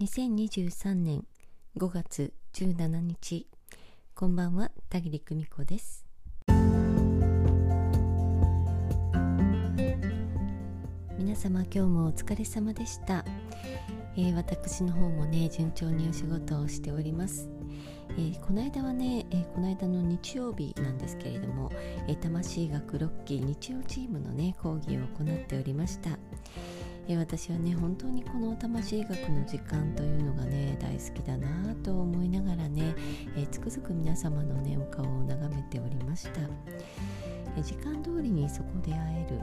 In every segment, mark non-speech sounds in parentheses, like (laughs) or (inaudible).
2023年5月17日こんばんは田切久美子です。皆様今日もお疲れ様でした、えー、私の方もね順調にお仕事をしております。えー、この間はね、えー、この間の日曜日なんですけれども、えー、魂学6期日曜チームのね講義を行っておりました、え私はね本当にこの魂医学の時間というのがね大好きだなと思いながらね、えつくづく皆様のねお顔を眺めておりました、え時間通りにそこで会える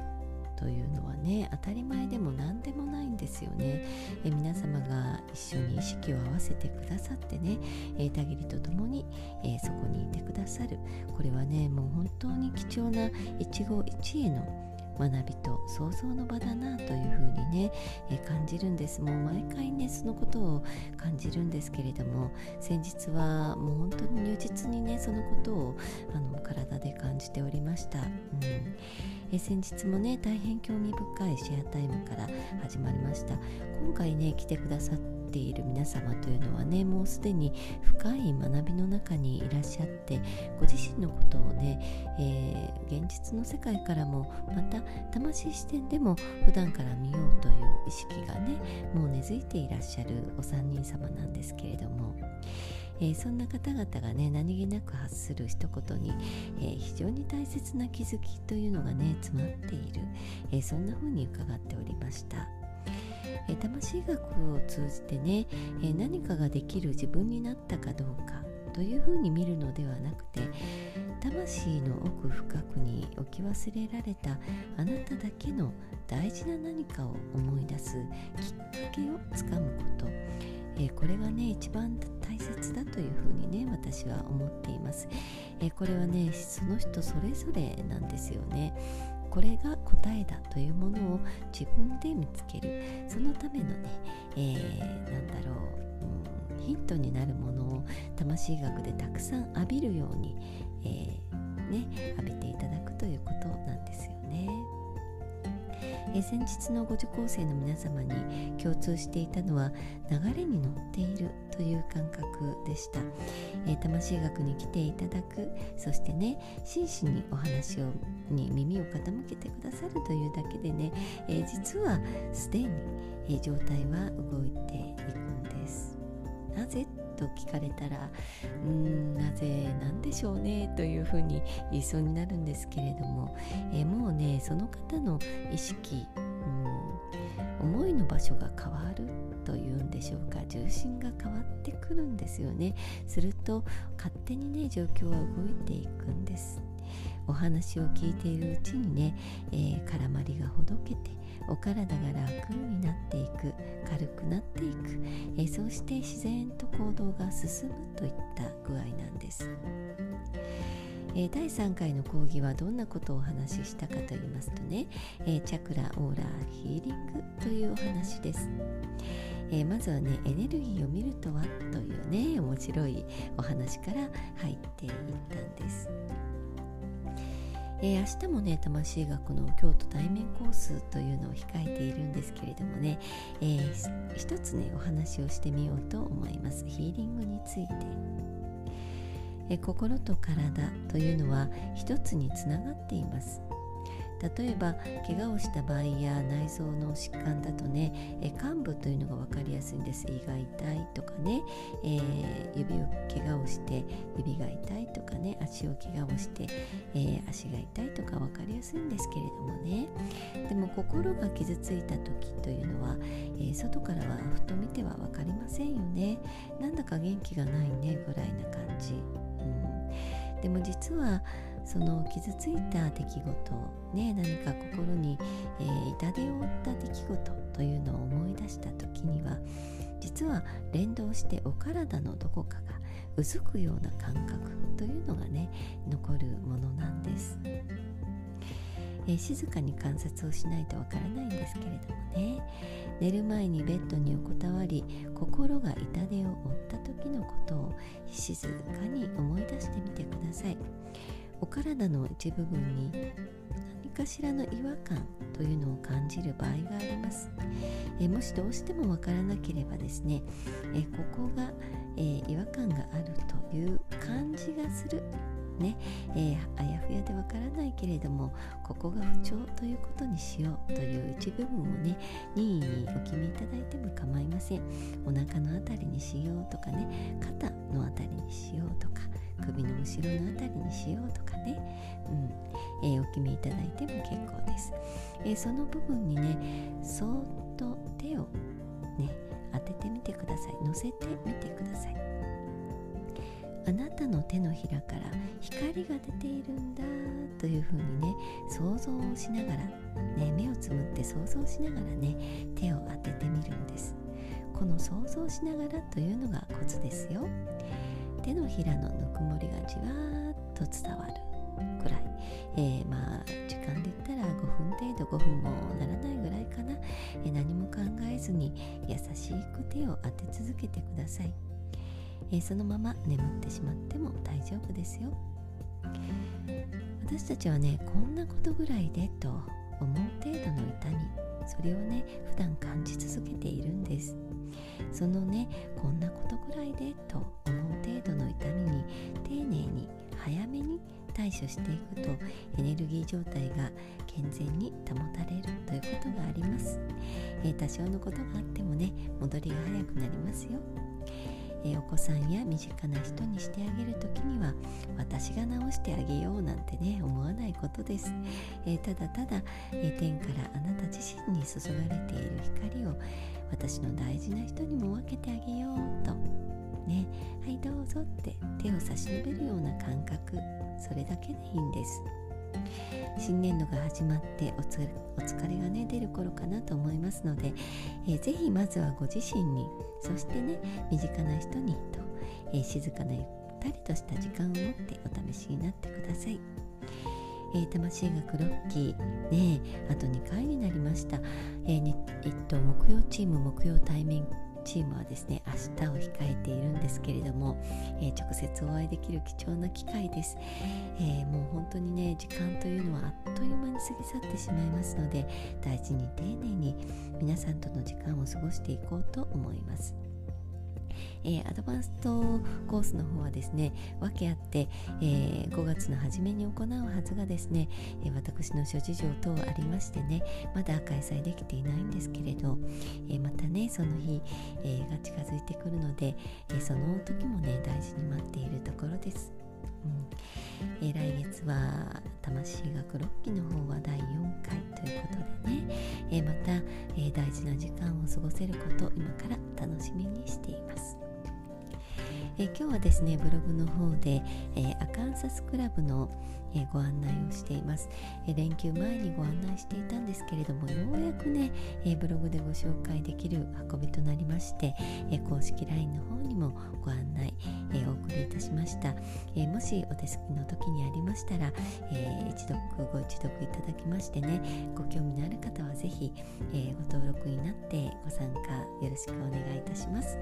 というのはね当たり前でも何でもないんですよね。え皆様が一緒に意識を合わせてくださってね、えたぎりとともに、えそこにいてくださる。これはねもう本当に貴重な一期一会の学びと創造の場だなというふうにね、え感じるんです。もう毎回ねそのことを感じるんですけれども先日はもう本当に如実にねそのことをあの体で感じておりました、うん。え先日もね大変興味深いシェアタイムから始まりました。今回ね来てくださってている皆様というのはねもうすでに深い学びの中にいらっしゃってご自身のことをね、えー、現実の世界からもまた魂視点でも普段から見ようという意識がねもう根付いていらっしゃるお三人様なんですけれども。えー、そんな方々がね何気なく発する一言に、えー、非常に大切な気づきというのがね詰まっている、えー、そんな風に伺っておりました。え魂学を通じてね、え何かができる自分になったかどうかというふうに見るのではなくて魂の奥深くに置き忘れられたあなただけの大事な何かを思い出すきっかけをつかむこと、え、これがね一番大切だというふうにね私は思っています、え、これはねその人それぞれなんですよね。これが答えだというものを自分で見つける。そのためのね、えー、なんだろう、うん、ヒントになるものを魂学でたくさん浴びるように、えー、ね、浴びていただくということなんですよね。え先日のご受講生の皆様に共通していたのは流れに乗っているという感覚でした、えー、魂学に来ていただくそしてね真摯にお話をに耳を傾けてくださるというだけでね、えー、実はすでに、えー、状態は動いていくんです。なぜ？と聞かれたらうんなぜなんでしょうねというふうに言いそうになるんですけれども、えー、もうねその方の意識、うん、思いの場所が変わるというんでしょうか。重心が変わってくるんですよね。すると勝手にね状況は動いていくんです。お話を聞いているうちにね、えー、絡まりがほどけてお体が楽になっていく軽くなっていく、えー、そうして自然と行動が進むといった具合なんです。え、第3回の講義はどんなことをお話ししたかと言いますとね、え、チャクラオーラヒーリングというお話です。え、まずはねエネルギーを見るとはというね面白いお話から入っていったんです。えー、明日もね魂学の京都対面コースというのを控えているんですけれどもね、えー、一つねお話をしてみようと思います。ヒーリングについて、えー、心と体というのは一つにつながっています。例えば怪我をした場合や内臓の疾患だとねえ患部というのが分かりやすいんです。胃が痛いとかね、えー、指を怪我をして指が痛いとかね足を怪我をして、えー、足が痛いとか分かりやすいんですけれどもね。でも心が傷ついた時というのは、えー、外からはふと見ては分かりませんよね。なんだか元気がないねぐらいな感じ、うん、でも実はその傷ついた出来事ね何か心に、えー、痛手を負った出来事というのを思い出した時には実は連動してお体のどこかがうずくような感覚というのがね残るものなんです、えー、静かに観察をしないとわからないんですけれどもね。寝る前にベッドに横たわり心が痛手を負った時のことを静かに思い出してみてください。お体の一部分に何かしらの違和感というのを感じる場合があります、えもしどうしてもわからなければですね、えここが、え違和感があるという感じがする。ね、えー、あやふやでわからないけれどもここが不調ということにしようという一部分をね任意にお決めいただいても構いません。お腹のあたりにしようとかね肩のあたりにしようとか首の後ろのあたりにしようとかね、うん。えー、お決めいただいても結構です、えー、その部分にねそっと手をね当ててみてください。乗せてみてください。あなたの手のひらから光が出ているんだというふうにね想像をしながら、ね、目をつむって想像しながらね手を当ててみるんです。この想像しながらというのがコツですよ。手のひらのぬくもりがじわーっと伝わるくらい、えー、まあ時間で言ったら5分程度5分もならないぐらいかな、えー、何も考えずに優しく手を当て続けてください。えー、そのまま眠ってしまっても大丈夫ですよ。私たちはねこんなことぐらいでと思う程度の痛みそれをね普段感じ続けているんです。そのねこんなことぐらいでと対処していくとエネルギー状態が健全に保たれるということがあります、えー、多少のことがあってもね戻りが早くなりますよ。えー、お子さんや身近な人にしてあげる時には私が直してあげようなんてね思わないことです、えー、ただただ、えー、天からあなた自身に注がれている光を私の大事な人にも分けてあげようと。ね。はいどうぞって手を差し伸べるような感覚。それだけでいいんです。新年度が始まってお疲れがね出る頃かなと思いますので、えー、ぜひまずはご自身にそしてね身近な人にと、えー、静かなゆったりとした時間を持ってお試しになってください。えー、魂がクロッキーねあと2回になりました、えーえっと、木曜チーム木曜対面チームはですね明日を控えているんですけれども、えー、直接お会いできる貴重な機会です、えー、もう本当にね時間というのはあっという間に過ぎ去ってしまいますので大事に丁寧に皆さんとの時間を過ごしていこうと思います。えー、アドバンストコースの方はですね訳あって、えー、5月の初めに行うはずがですね、え、私の諸事情等ありましてねまだ開催できていないんですけれど、えまたねその日、えが近づいてくるので、えその時もね大事に待っているところです。うんえ、来月は魂学6期の方は第4回ということでね、え、また、え、大事な時間を過ごせること今から楽しみにしています。え今日はですねブログの方で、えアカンサスクラブの、えご案内をしています、え連休前にご案内していたんですけれどもようやくね、えブログでご紹介できる運びとなりまして、え公式 LINE の方にもご案内、いたしました、えもしお手すきの時にありましたら、え一読ご一読いただきましてねご興味のある方はぜひ、えご登録になってご参加よろしくお願いいたします、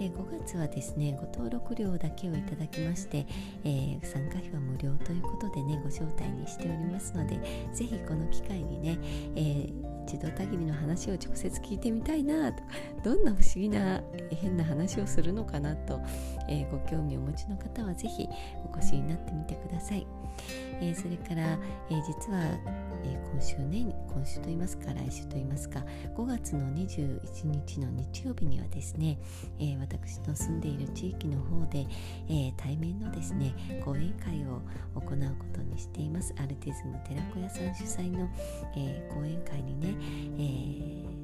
え5月はですねご登録料だけをいただきまして、え参加費は無料ということでねご招待にしておりますのでぜひこの機会にね、えー、一度たぎりの話を直接聞いてみたいなとどんな不思議な変な話をするのかなと、えー、ご興味をお持ちの方はぜひお越しになってみてください、えー、それから、え実はえー、今週ね今週といいますか来週といいますか5月の21日の日曜日にはですね、えー、私の住んでいる地域の方で、えー、対面のですね講演会を行うことにしています。アルティズム寺子屋さん主催の、え講演会にね、え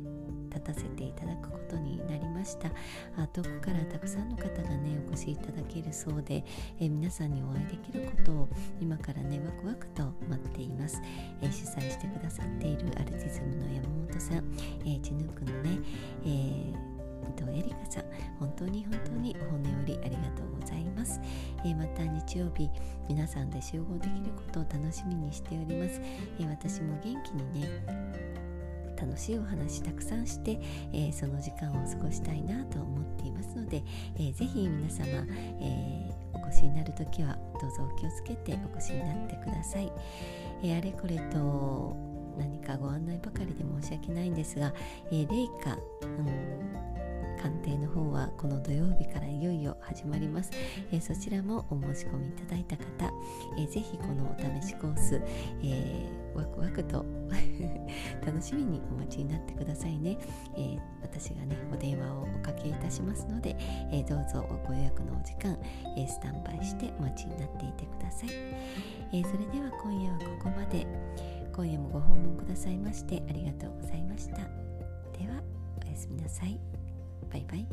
立たせていただくことになりました。あ遠くからたくさんの方がねお越しいただけるそうで、え皆さんにお会いできることを今からねワクワクと待っています、え主催してくださっているアルティズムの山本さん、えチヌークのね、えー伊藤エリカさん本当に本当にお骨よりありがとうございます、えー、また日曜日皆さんで集合できることを楽しみにしております、えー、私も元気にね楽しいお話たくさんして、えー、その時間を過ごしたいなと思っていますので、えー、ぜひ皆様、えー、お越しになる時はどうぞお気をつけてお越しになってください。え、あれこれと何かご案内ばかりで申し訳ないんですが、えー、レイカ、うん鑑定の方はこの土曜日からいよいよ始まります、えー、そちらもお申し込みいただいた方、えー、ぜひこのお試しコース、えー、ワクワクと (laughs) 楽しみにお待ちになってくださいね、えー、私がねお電話をおかけいたしますので、えどうぞご予約のお時間、えスタンバイしてお待ちになっていてください、えそれでは今夜はここまで。今夜もご訪問くださいましてありがとうございました。ではおやすみなさい。バイバイ